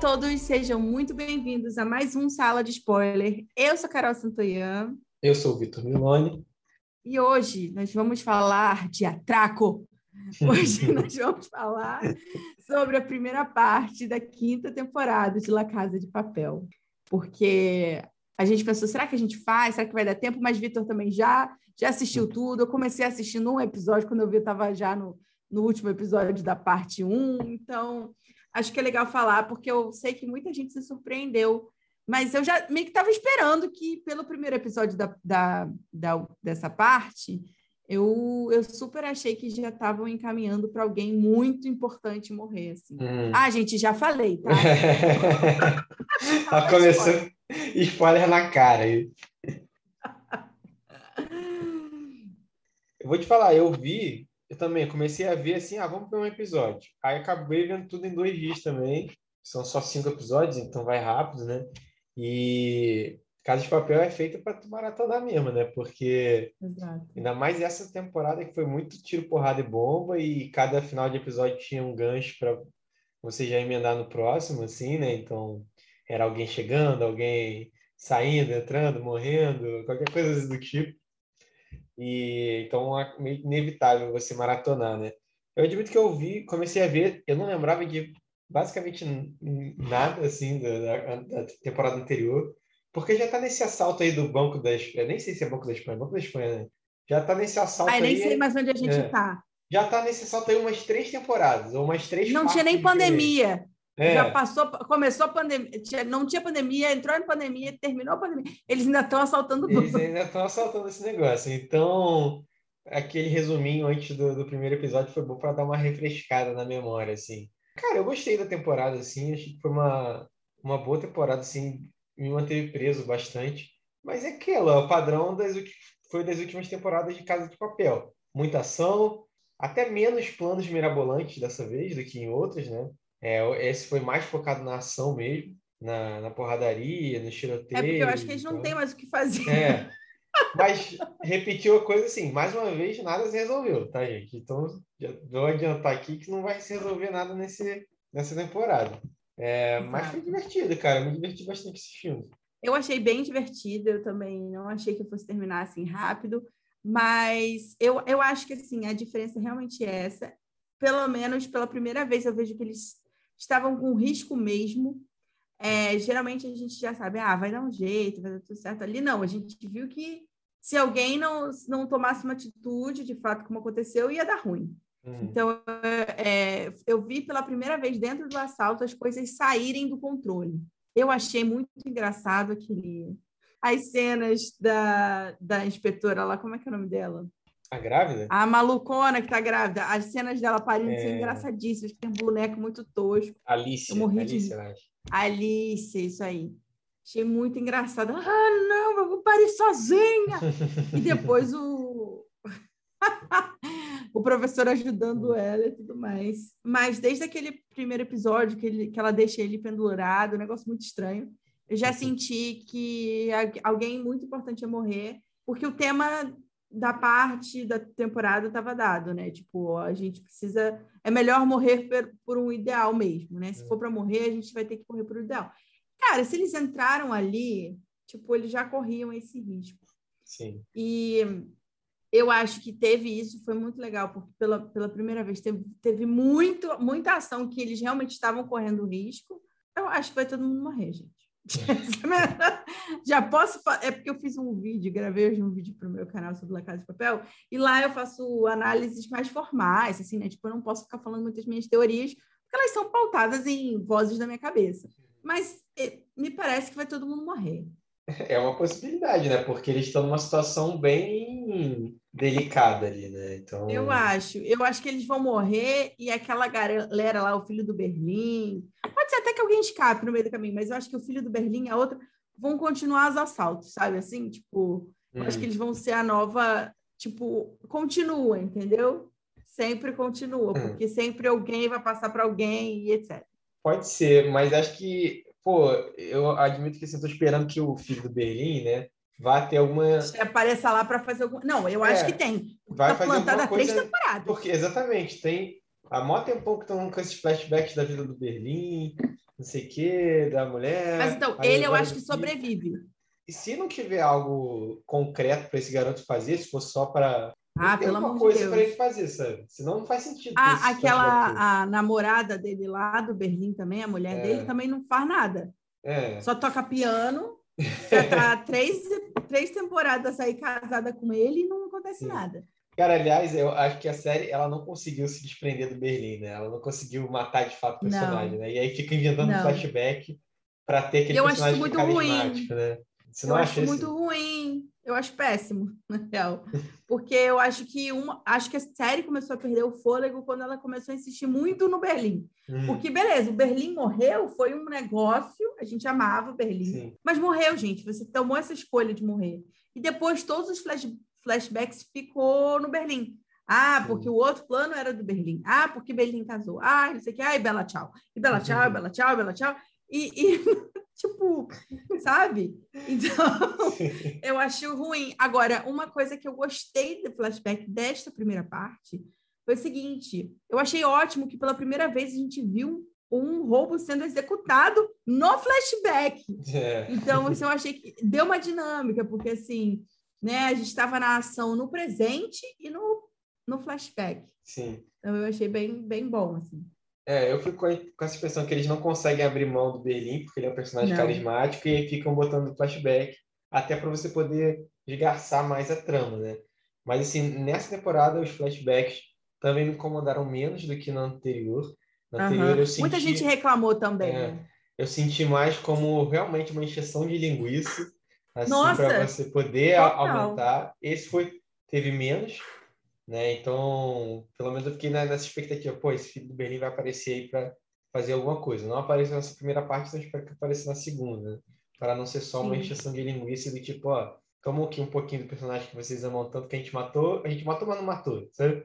todos, sejam muito bem-vindos a mais um Sala de Spoiler. Eu sou Carol Santoyan. Eu sou o Vitor Milone. E hoje nós vamos falar de atraco. Hoje nós vamos falar sobre a primeira parte da quinta temporada de La Casa de Papel. Porque a gente pensou, será que a gente faz? Será que vai dar tempo? Mas Vitor também já, já assistiu tudo. Eu comecei a assistir num episódio, quando eu vi, eu estava já no, no último episódio da parte 1. Então, acho que é legal falar, porque eu sei que muita gente se surpreendeu. Mas eu já meio que estava esperando que, pelo primeiro episódio da, da, da, dessa parte, eu, eu super achei que já estavam encaminhando para alguém muito importante morrer. Assim. Hum. Ah, gente, já falei, tá? tá começou spoiler na cara. eu vou te falar, eu vi eu também comecei a ver assim, ah, vamos ver um episódio. Aí acabei vendo tudo em dois dias também. São só cinco episódios, então vai rápido, né? E Casa de Papel é feita para tu maratonar mesmo, né? Porque Exato. ainda mais essa temporada que foi muito tiro, porrada e bomba e cada final de episódio tinha um gancho para você já emendar no próximo, assim, né? Então era alguém chegando, alguém saindo, entrando, morrendo, qualquer coisa do tipo. E então é meio inevitável você maratonar, né? Eu admito que eu vi, comecei a ver, eu não lembrava de basicamente nada assim da, da temporada anterior, porque já tá nesse assalto aí do Banco da Espanha, nem sei se é Banco da Espanha, Banco da Espanha, né? Já tá nesse assalto Ai, nem aí. nem sei mais onde a gente é, tá. Já tá nesse assalto aí umas três temporadas, ou umas três Não tinha nem pandemia. É. Já passou, começou a pandemia, não tinha pandemia, entrou em pandemia, terminou a pandemia. Eles ainda estão assaltando Eles ainda estão assaltando esse negócio. Então, aquele resuminho antes do, do primeiro episódio foi bom para dar uma refrescada na memória, assim. Cara, eu gostei da temporada, assim, achei que foi uma, uma boa temporada, assim, me manteve preso bastante. Mas é aquilo, é o padrão das foi das últimas temporadas de Casa de Papel. Muita ação, até menos planos mirabolantes dessa vez do que em outras, né? É, esse foi mais focado na ação mesmo, na, na porradaria, no tiroteio. É porque eu acho que eles não têm mais o que fazer. É. Mas repetiu a coisa assim, mais uma vez, nada se resolveu, tá, gente? Então, já vou adiantar aqui que não vai se resolver nada nesse, nessa temporada. É, mas foi divertido, cara. Me diverti bastante assistindo. Eu achei bem divertido, eu também não achei que fosse terminar assim rápido, mas eu, eu acho que assim, a diferença realmente é essa. Pelo menos pela primeira vez eu vejo que eles estavam com risco mesmo. É, geralmente a gente já sabe, ah, vai dar um jeito, vai dar tudo certo ali. Não, a gente viu que se alguém não, não tomasse uma atitude, de fato, como aconteceu, ia dar ruim. Hum. Então, é, eu vi pela primeira vez dentro do assalto as coisas saírem do controle. Eu achei muito engraçado aquele, as cenas da, da inspetora lá, como é que é o nome dela? A grávida? A malucona que tá grávida. As cenas dela parindo é... são engraçadíssimas. Tem um boneco muito tosco. Alice. Eu morri Alice, de... eu acho. Alice, isso aí. Achei muito engraçado. Ah, não, eu vou parir sozinha. e depois o... o professor ajudando ela e tudo mais. Mas desde aquele primeiro episódio que, ele, que ela deixa ele pendurado, um negócio muito estranho, eu já senti que alguém muito importante ia morrer, porque o tema da parte da temporada estava dado, né? Tipo, a gente precisa. É melhor morrer por, por um ideal mesmo, né? Se é. for para morrer, a gente vai ter que correr por um ideal. Cara, se eles entraram ali, tipo, eles já corriam esse risco. Sim. E eu acho que teve isso, foi muito legal, porque pela, pela primeira vez teve, teve muito, muita ação que eles realmente estavam correndo risco. Eu acho que vai todo mundo morrer, gente. Já posso. É porque eu fiz um vídeo, gravei hoje um vídeo para o meu canal sobre a Casa de Papel, e lá eu faço análises mais formais, assim, né? Tipo, eu não posso ficar falando muitas minhas teorias, porque elas são pautadas em vozes da minha cabeça. Mas é, me parece que vai todo mundo morrer. É uma possibilidade, né? Porque eles estão numa situação bem delicada ali, né? Então... Eu acho. Eu acho que eles vão morrer e aquela galera lá, o filho do Berlim. Pode ser até que alguém escape no meio do caminho, mas eu acho que o filho do Berlim e a outra vão continuar os assaltos, sabe? Assim, tipo, hum. acho que hum. eles vão ser a nova. Tipo, continua, entendeu? Sempre continua, hum. porque sempre alguém vai passar para alguém e etc. Pode ser, mas acho que pô, eu admito que assim, estou esperando que o filho do Berlim, né, vá ter alguma. Se apareça lá para fazer alguma. Não, eu é, acho que tem. Vai tá fazer plantada há três temporadas. Porque, exatamente, tem. Há mó tempão que estão com esses flashbacks da vida do Berlim. não sei o quê, da mulher. Mas então, ele eu acho que sobrevive. E se não tiver algo concreto para esse garoto fazer, se for só para ah, pelo amor coisa de para ele fazer, sabe? Senão não faz sentido. Ah, aquela a namorada dele lá do Berlim também, a mulher É. dele também não faz nada. É, Só toca piano. Já tá três, três temporadas aí casada com ele e não acontece Sim. nada. Cara, aliás, eu acho que a série ela não conseguiu se desprender do Berlim, né? Ela não conseguiu matar de fato o Não. personagem, né? E aí fica inventando Não. flashback para ter aquele Eu acho personagem isso muito ruim. carismático, né? Você eu não acho acha isso? muito ruim. Eu acho péssimo, na real. Porque eu acho que uma, acho que a série começou a perder o fôlego quando ela começou a insistir muito no Berlim. Hum, Porque, beleza, o Berlim morreu, foi um negócio, a gente amava o Berlim. sim, Mas morreu, gente. Você tomou essa escolha de morrer. E depois todos os flash, flashbacks ficou no Berlim. Ah, Sim. porque o outro plano era do Berlim. Ah, porque Berlim casou. Ah, não sei o que. Ah, e Bela Tchau. E Bela Tchau, e. Bela Tchau, e Bela Tchau. E, e, tipo, sabe? Então, eu acho ruim. Agora, uma coisa que eu gostei do flashback desta primeira parte foi o seguinte: eu achei ótimo que pela primeira vez a gente viu um roubo sendo executado no flashback. é, Então, isso eu achei que deu uma dinâmica, porque assim, né, a gente estava na ação no presente e no, no flashback. sim. Então, eu achei bem, bem bom, assim. É, eu fico com essa impressão que eles não conseguem abrir mão do Berlim, porque ele é um personagem Não. carismático, e aí ficam botando flashback, até para você poder esgarçar mais a trama, né? Mas, assim, nessa temporada, os flashbacks também me incomodaram menos do que na anterior. Na anterior, eu senti... Muita gente reclamou também. É. né? eu senti mais como realmente uma encheção de linguiça, assim, para você poder Total. aumentar. Esse foi teve menos, né? Então, pelo menos eu fiquei na- nessa expectativa, pô, esse filho do Berlim vai aparecer aí para fazer alguma coisa. Não apareceu nessa primeira parte, então eu espero que apareça na segunda, né? Para não ser só uma Sim. encheção de linguiça do tipo, ó, toma aqui um pouquinho do personagem que vocês amam tanto que a gente matou, a gente matou, mas não matou, sabe?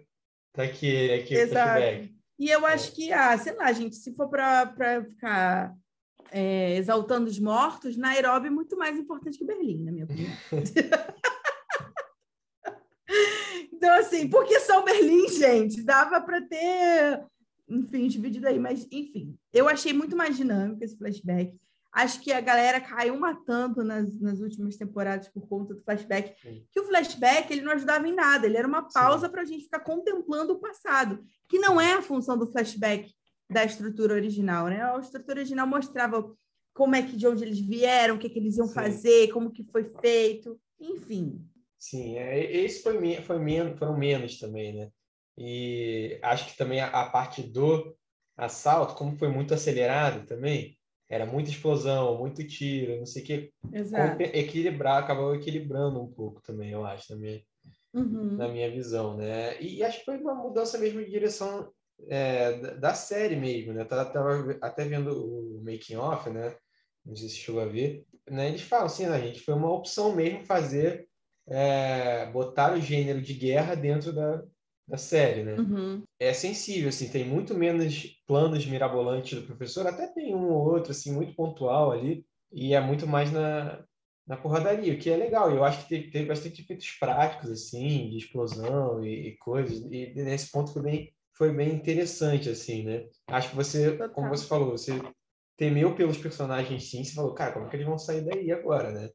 Tá aqui, aqui o Exato. flashback. E eu acho que, ah, sei lá, gente, se for para ficar é, exaltando os mortos, Nairobi é muito mais importante que Berlim, na minha opinião. então, assim, por que só Berlim, gente? Dava para ter, enfim, dividido aí, mas, enfim, eu achei muito mais dinâmico esse flashback. Acho que a galera caiu matando nas, nas últimas temporadas por conta do flashback. Sim. Que o flashback ele não ajudava em nada, ele era uma pausa para a gente ficar contemplando o passado, que não é a função do flashback da estrutura original, né? A estrutura original mostrava como é que de onde eles vieram, o que, que eles iam Sim. fazer, como que foi feito, enfim. Sim, é, esse foi, foi menos, foram menos também, né? E acho que também a, a parte do assalto, como foi muito acelerado também, era muita explosão, muito tiro, não sei o que, Exato. equilibrar, acabou equilibrando um pouco também, eu acho, minha, Uhum. na minha visão, né? E acho que foi uma mudança mesmo de direção é, da, série mesmo, né? Tava, tava até vendo o making off, né? Não sei se chegou a ver, né? Eles falam assim, né, gente, foi uma opção mesmo fazer é, botar o gênero de guerra dentro da, da série, né? Uhum. É sensível, assim, tem muito menos planos mirabolantes do professor, até tem um ou outro, assim, muito pontual ali, e é muito mais na, na porradaria, o que é legal. Eu acho que teve, teve bastante efeitos práticos, assim, de explosão e, e coisas, e nesse ponto foi bem, foi bem interessante, assim, né? Acho que você, Total. como você falou, você temeu pelos personagens, sim, você falou, cara, como que eles vão sair daí agora, né?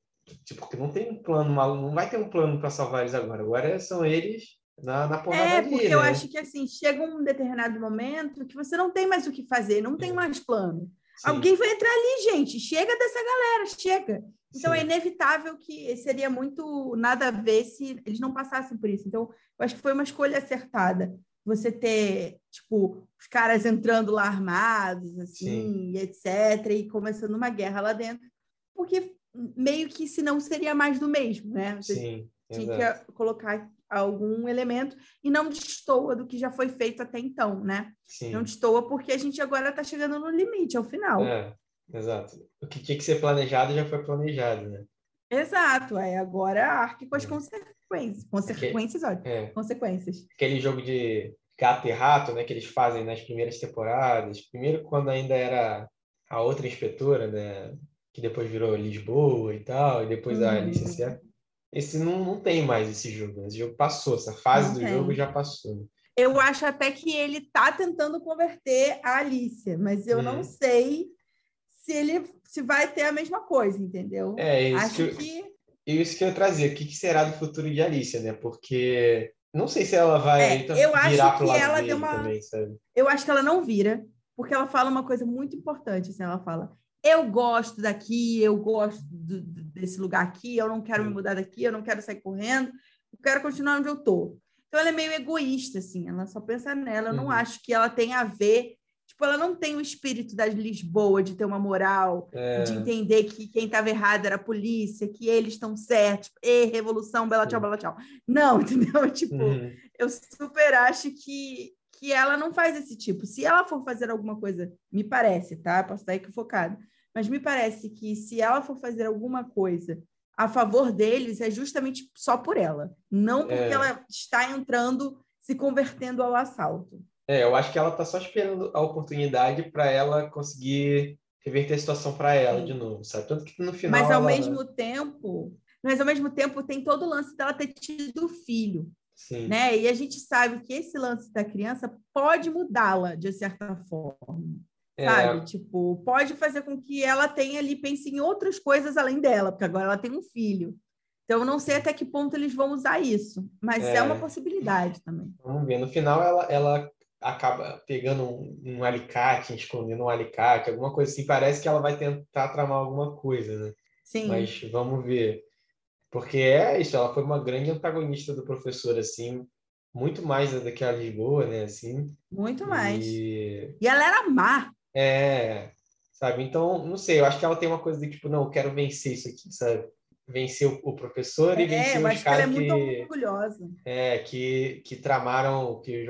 Tipo, porque não tem um plano não vai ter um plano para salvar eles agora. Agora são eles na, na É, porradaria, porque né? eu acho que assim, chega um determinado momento que você não tem mais o que fazer, não tem É. mais plano. Sim, Alguém vai entrar ali, gente. Chega dessa galera, chega. Então sim. é inevitável que seria muito nada a ver se eles não passassem por isso. Então, eu acho que foi uma escolha acertada. Você ter, tipo, os caras entrando lá armados, assim, etc., e começando uma guerra lá dentro, porque meio que senão seria mais do mesmo, né? Você Sim, tinha exato. que colocar algum elemento e não destoa do que já foi feito até então, né? Sim. Não destoa porque a gente agora está chegando no limite, ao final. É, exato. O que tinha que ser planejado já foi planejado, né? Exato, é agora arque com as É. consequências. Consequências, olha, É, consequências. aquele jogo de gato e rato, né, que eles fazem nas primeiras temporadas. Primeiro quando ainda era a outra inspetora, né, que depois virou Lisboa e tal, e depois a Uhum. Alicia Serra. Esse não, não tem mais esse jogo, né? Esse jogo passou, essa fase Não do tem. jogo já passou. né? Eu acho até que ele tá tentando converter a Alicia, mas eu Hum. não sei se ele se vai ter a mesma coisa, entendeu? É, isso Acho que, que isso que eu trazia. O que, que será do futuro de Alicia, né? Porque não sei se ela vai É, então, eu acho virar pro que lado ela deu uma- também, sabe? eu acho que ela não vira, porque ela fala uma coisa muito importante. Assim, ela fala: eu gosto daqui, eu gosto do- desse lugar aqui, eu não quero me mudar daqui, eu não quero sair correndo, eu quero continuar onde eu tô. Então ela é meio egoísta, assim, ela só pensa nela. Eu não Uhum. acho que ela tenha a ver. Tipo, ela não tem o espírito da Lisboa de ter uma moral, É, de entender que quem estava errado era a polícia, que eles estão certos, e revolução, bela tchau, bela tchau. Não, entendeu? Tipo, uhum. eu super acho que, que ela não faz esse tipo. Se ela for fazer alguma coisa, me parece, tá? Posso estar equivocada, mas me parece que se ela for fazer alguma coisa a favor deles, é justamente só por ela, não porque É. ela está entrando, se convertendo ao assalto. É, eu acho que ela tá só esperando a oportunidade para ela conseguir reverter a situação para ela Sim. de novo, sabe? Tanto que no final Mas ao ela... mesmo tempo, mas ao mesmo tempo tem todo o lance dela ter tido filho. Sim. né? E a gente sabe que esse lance da criança pode mudá-la de certa forma, É, sabe? Tipo, pode fazer com que ela tenha ali pense em outras coisas além dela, porque agora ela tem um filho. Então, eu não sei até que ponto eles vão usar isso, mas é, É. uma possibilidade também. Vamos ver. No final, ela, ela acaba pegando um, um alicate, escondendo um alicate, alguma coisa assim. Parece que ela vai tentar tramar alguma coisa, né? Sim, Mas vamos ver. Porque é isso, ela foi uma grande antagonista do professor, assim, muito mais do que a Lisboa, né? Assim, muito mais. e E ela era má. é, sabe? Então, não sei, eu acho que ela tem uma coisa de tipo, não, eu quero vencer isso aqui, sabe? Vencer o, o professor e É, vencer eu os acho que ela é caras muito orgulhosa. é, que, que tramaram, que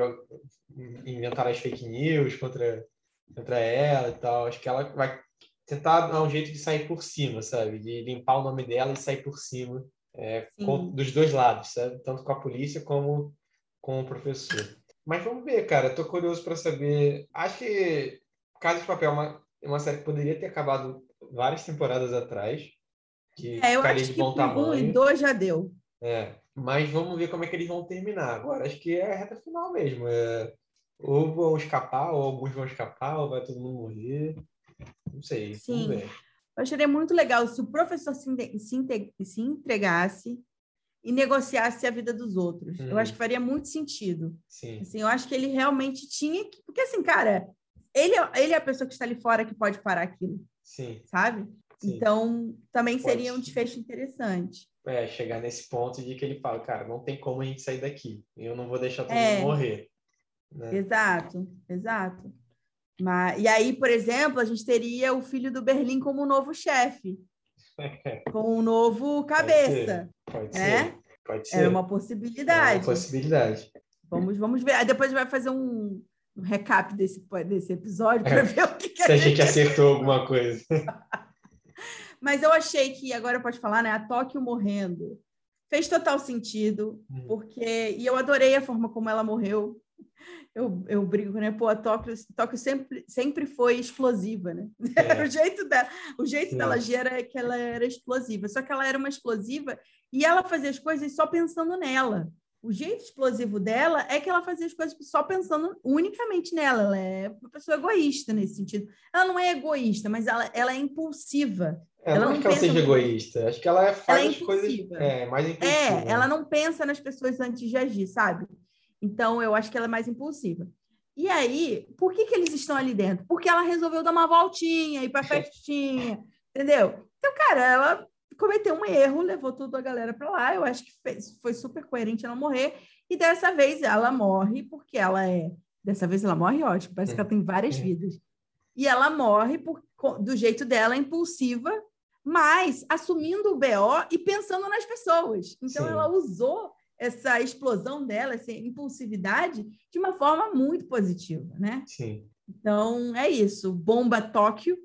inventaram as fake news contra, contra ela e tal. Acho que ela vai tentar dar um jeito de sair por cima, sabe? De limpar o nome dela e sair por cima é, com- dos dois lados, sabe? Tanto com a polícia como com o professor. Mas vamos ver, cara. Tô curioso para saber. Acho que Casa de Papel é uma, é uma série que poderia ter acabado várias temporadas atrás. Que É, eu acho de que bom um tamanho. e dois já deu. É, mas vamos ver como é que eles vão terminar. Agora, acho que é a reta final mesmo. É, ou vão escapar, ou alguns vão escapar, ou vai todo mundo morrer. Não sei. Sim. Vamos ver. Eu acharia muito legal se o professor se, se, entregasse e negociasse a vida dos outros. Eu Uhum. acho que faria muito sentido. Sim, Assim, eu acho que ele realmente tinha que. Porque, assim, cara, ele, é- ele é a pessoa que está ali fora que pode parar aquilo, sim, sabe? sim. Então, também Pode seria um desfecho interessante. É, chegar nesse ponto de que ele fala, cara, não tem como a gente sair daqui. Eu não vou deixar todo É. mundo morrer. Né? Exato, exato. Mas, e aí, por exemplo, a gente teria o filho do Berlim como o novo chefe, com o novo cabeça. Pode É? ser. Pode ser. Era uma É uma possibilidade. possibilidade. Vamos, vamos ver. Aí depois vai fazer um, um recap desse, desse episódio para É. ver o que, que Se a gente acertou alguma coisa. Mas eu achei que, agora pode falar, né? A Tóquio morrendo fez total sentido, Hum. porque. E eu adorei a forma como ela morreu. Eu, eu brinco, né? Pô, a Tóquio, Tóquio sempre, sempre foi explosiva, né? É. o jeito, dela, o jeito Sim. dela era que ela era explosiva. Só que ela era uma explosiva e ela fazia as coisas só pensando nela. O jeito explosivo dela é que ela fazia as coisas só pensando unicamente nela. Ela é uma pessoa egoísta nesse sentido. Ela não é egoísta, mas ela, ela é impulsiva. É, Ela não acho que ela seja muito. egoísta. Acho que ela faz Ela é as coisas é, mais impulsiva. É, ela não pensa nas pessoas antes de agir, sabe? Então, eu acho que ela é mais impulsiva. E aí, por que, que eles estão ali dentro? Porque ela resolveu dar uma voltinha, ir para festinha, entendeu? Então, cara, ela cometeu um erro, levou toda a galera para lá. Eu acho que fez, foi super coerente ela morrer. E dessa vez ela morre porque ela é. Dessa vez ela morre, ótimo, parece que ela tem várias vidas. E ela morre por, do jeito dela, impulsiva, mas assumindo o BO e pensando nas pessoas. Então, Sim. ela usou essa explosão dela, essa impulsividade, de uma forma muito positiva, né? Sim. Então, é isso. Bomba Tóquio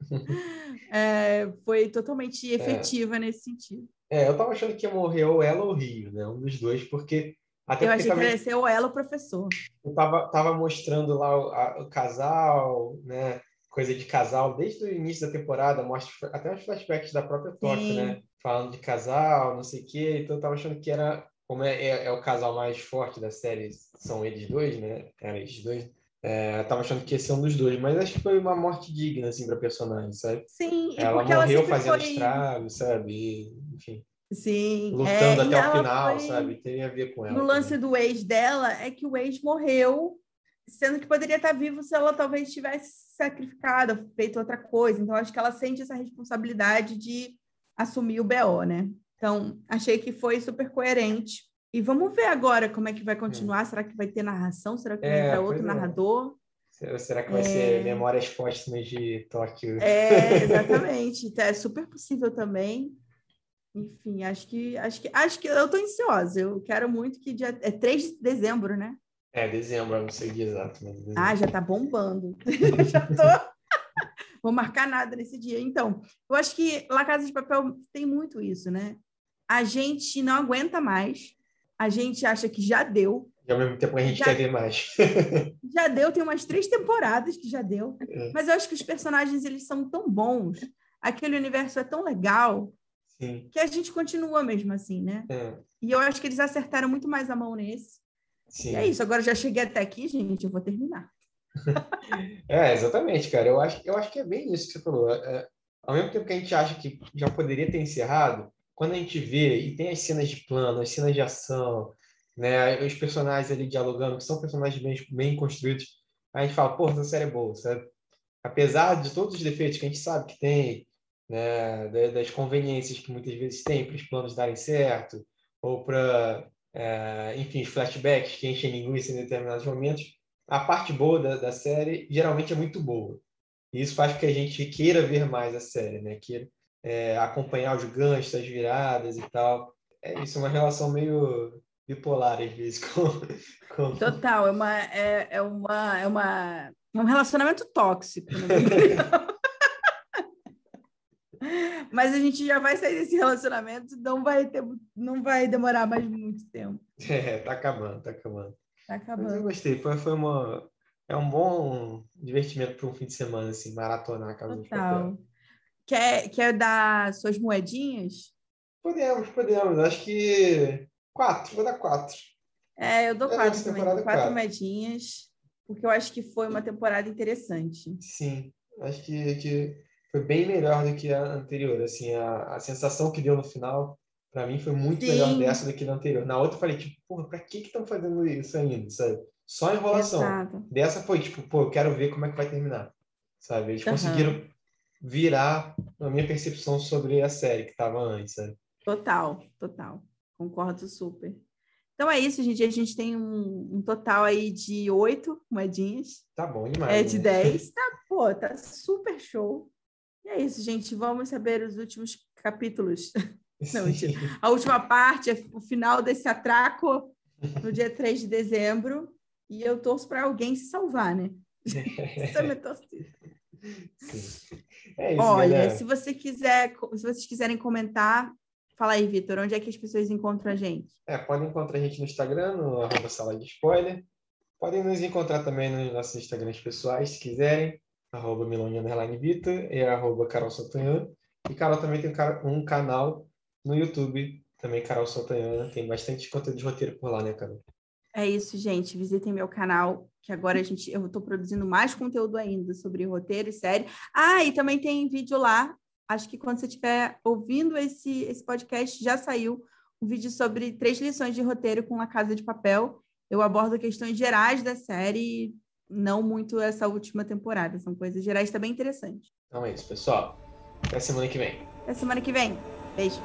é, foi totalmente efetiva nesse sentido. É, eu tava achando que ia morrer ou ela ou o Rio, né? Um dos dois, porque. Até Eu porque achei que também ia ser ou ela ou o professor. eu tava, tava mostrando lá o, a- o casal, né? Coisa de casal, desde o início da temporada, mostra até os flashbacks da própria Tóquio, né? Falando de casal, não sei o quê. Então eu tava achando que era. Como é, é, é o casal mais forte da série, são eles dois, né? Eram eles dois. É, tava achando que ia ser um dos dois, mas acho que foi uma morte digna, assim, pra personagem, sabe? Sim, ela morreu ela fazendo foi... estrago, sabe? Enfim, Sim, lutando é, até o final, foi... sabe? Teria a ver com ela. No lance do ex dela é que o ex morreu, sendo que poderia estar vivo se ela talvez tivesse sacrificado, feito outra coisa. Então, acho que ela sente essa responsabilidade de assumir o BO, né? Então, achei que foi super coerente. E vamos ver agora como é que vai continuar. Será que vai ter narração? Será que vai É, entrar pois outro é. narrador? Será- Será que vai É. ser Memórias Póstumas de Tóquio? É, exatamente. É super possível também. Enfim, acho que acho que acho que eu tô ansiosa. Eu quero muito que dia é 3 de dezembro, né? É, dezembro, eu não sei o dia exato. Mas dezembro. Ah, já tá bombando. Já tô. Vou marcar nada nesse dia. Então, eu acho que La Casa de Papel tem muito isso, né? A gente não aguenta mais. A gente acha que já deu. E ao mesmo tempo a gente Já- quer ver mais. Já deu, tem umas três temporadas que já deu. É. Mas eu acho que os personagens eles são tão bons, aquele universo é tão legal Sim. que a gente continua mesmo assim, né? É, E eu acho que eles acertaram muito mais a mão nesse. sim. E é isso. Agora já cheguei até aqui, gente. Eu vou terminar. É, exatamente, cara. Eu acho, eu acho que é bem isso que você falou. É, ao mesmo tempo que a gente acha que já poderia ter encerrado, quando a gente vê e tem as cenas de plano, as cenas de ação, né, os personagens ali dialogando, que são personagens bem, bem construídos, a gente fala, pô, essa série é boa, sabe? Apesar de todos os defeitos que a gente sabe que tem, né, da- das conveniências que muitas vezes tem para os planos darem certo, ou para, enfim, os flashbacks que enchem linguiça em determinados momentos, a parte boa da, da série geralmente é muito boa. E isso faz com que a gente queira ver mais a série, né? Queira é, acompanhar os ganchos, as viradas e tal. É isso, é uma relação meio bipolar às vezes com, com... Total, é uma é, é uma é uma é um relacionamento tóxico, né? Mas a gente já vai sair desse relacionamento, não vai ter, não vai demorar mais muito tempo. É, tá acabando, tá acabando. Tá Mas eu acabando. gostei, foi, foi uma é um bom divertimento para um fim de semana assim, maratonar a Casa de Papel. Quer, quer dar suas moedinhas? Podemos, podemos. Acho que quatro, vou dar quatro. É, eu dou quatro também, quatro quatro. moedinhas, porque eu acho que foi uma temporada interessante. Sim, acho que, que foi bem melhor do que a anterior. Assim, a, a sensação que deu no final, para mim, foi muito Sim. melhor dessa do que na anterior. Na outra, eu falei, tipo, porra, pra que que estão fazendo isso ainda, sabe? Só enrolação. Exato. Dessa foi, tipo, pô, eu quero ver como é que vai terminar, sabe? Eles Aham. conseguiram virar a minha percepção sobre a série que estava antes, sabe? Total, total. Concordo super. Então é isso, gente. A gente tem um, um total aí de oito moedinhas. Tá bom demais. É de né? 10. Tá, pô, tá super show. E é isso, gente. Vamos saber os últimos capítulos. Não. A última parte, o final desse atraco no dia 3 de dezembro. E eu torço para alguém se salvar, né? Essa é minha torcida. É isso, Olha, galera. se você quiser, se vocês quiserem comentar, fala aí, Vitor, onde é que as pessoas encontram a gente? É, podem encontrar a gente no Instagram, no arroba sala de spoiler. Podem nos encontrar também nos nossos Instagrams pessoais, se quiserem. Arroba e arroba Carol. E Carol também tem um ca- canal no YouTube, também Carol Sotanhana. Tem bastante conteúdo de roteiro por lá, né, Carol? É isso, gente. Visitem meu canal, que agora a gente, eu estou produzindo mais conteúdo ainda sobre roteiro e série. Ah, e também tem vídeo lá. Acho que quando você estiver ouvindo esse, esse podcast, já saiu um vídeo sobre três lições de roteiro com a Casa de Papel. Eu abordo questões gerais da série, não muito essa última temporada. São coisas gerais também interessantes. Então é isso, pessoal. Até semana que vem. Até semana que vem. Beijo.